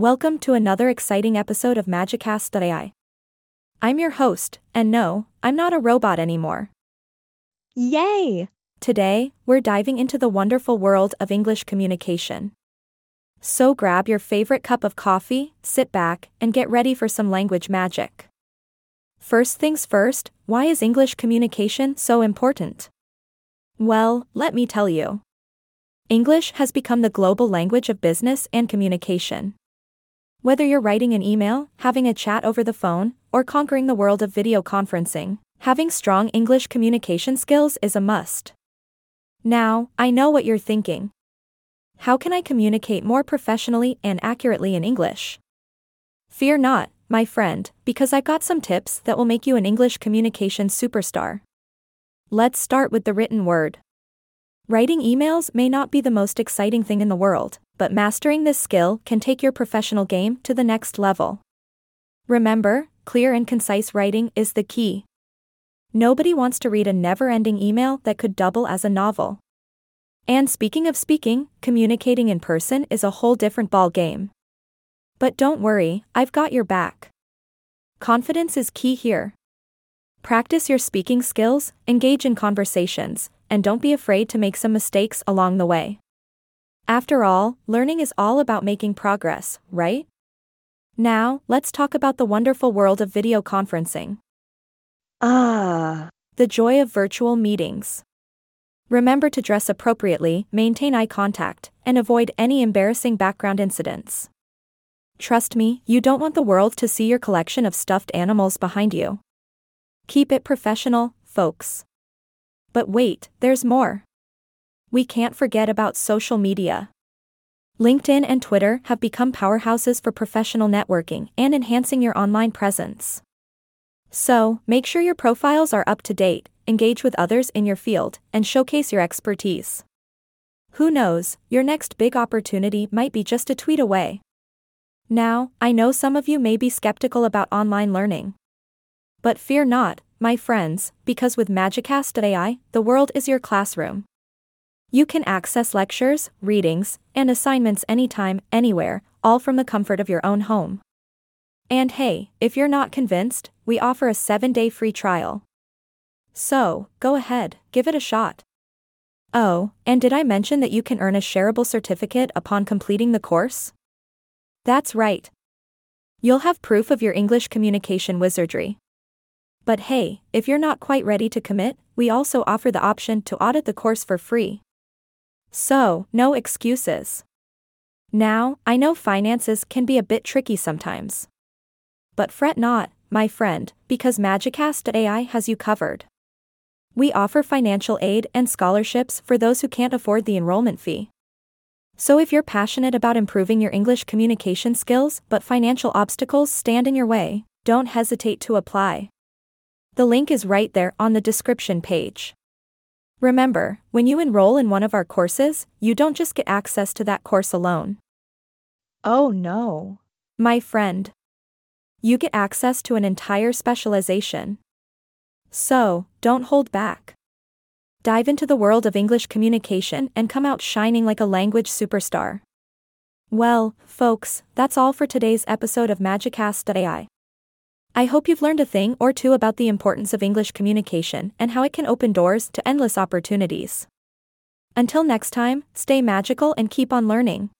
Welcome to another exciting episode of Magicast.ai. I'm your host, and no, I'm not a robot anymore. Yay! Today, we're diving into the wonderful world of English communication. So grab your favorite cup of coffee, sit back, and get ready for some language magic. First things first, why is English communication so important? Well, let me tell you. English has become the global language of business and communication. Whether you're writing an email, having a chat over the phone, or conquering the world of video conferencing, having strong English communication skills is a must. Now, I know what you're thinking. How can I communicate more professionally and accurately in English? Fear not, my friend, because I've got some tips that will make you an English communication superstar. Let's start with the written word. Writing emails may not be the most exciting thing in the world, but mastering this skill can take your professional game to the next level. Remember, clear and concise writing is the key. Nobody wants to read a never ending email that could double as a novel. And speaking of speaking, communicating in person is a whole different ball game. But don't worry, I've got your back. Confidence is key here. Practice your speaking skills, engage in conversations, and don't be afraid to make some mistakes along the way. After all, learning is all about making progress, right? Now, let's talk about the wonderful world of video conferencing. Ah, The joy of virtual meetings. Remember to dress appropriately, maintain eye contact, and avoid any embarrassing background incidents. Trust me, you don't want the world to see your collection of stuffed animals behind you. Keep it professional, folks. But wait, there's more. We can't forget about social media. LinkedIn and Twitter have become powerhouses for professional networking and enhancing your online presence. So, make sure your profiles are up to date, engage with others in your field, and showcase your expertise. Who knows, your next big opportunity might be just a tweet away. Now, I know some of you may be skeptical about online learning. But fear not, my friends, because with Magicast.ai, the world is your classroom. You can access lectures, readings, and assignments anytime, anywhere, all from the comfort of your own home. And hey, if you're not convinced, we offer a 7 day free trial. So, go ahead, give it a shot. Oh, and did I mention that you can earn a shareable certificate upon completing the course? That's right. You'll have proof of your English communication wizardry. But hey, if you're not quite ready to commit, we also offer the option to audit the course for free. So, no excuses. Now, I know finances can be a bit tricky sometimes. But fret not, my friend, because Magicast.ai has you covered. We offer financial aid and scholarships for those who can't afford the enrollment fee. So if you're passionate about improving your English communication skills but financial obstacles stand in your way, don't hesitate to apply. The link is right there on the description page. Remember, when you enroll in one of our courses, you don't just get access to that course alone. oh no. My friend. You get access to an entire specialization. So, don't hold back. Dive into the world of English communication and come out shining like a language superstar. Well, folks, that's all for today's episode of Magicast.ai. I hope you've learned a thing or two about the importance of English communication and how it can open doors to endless opportunities. Until next time, stay magical and keep on learning.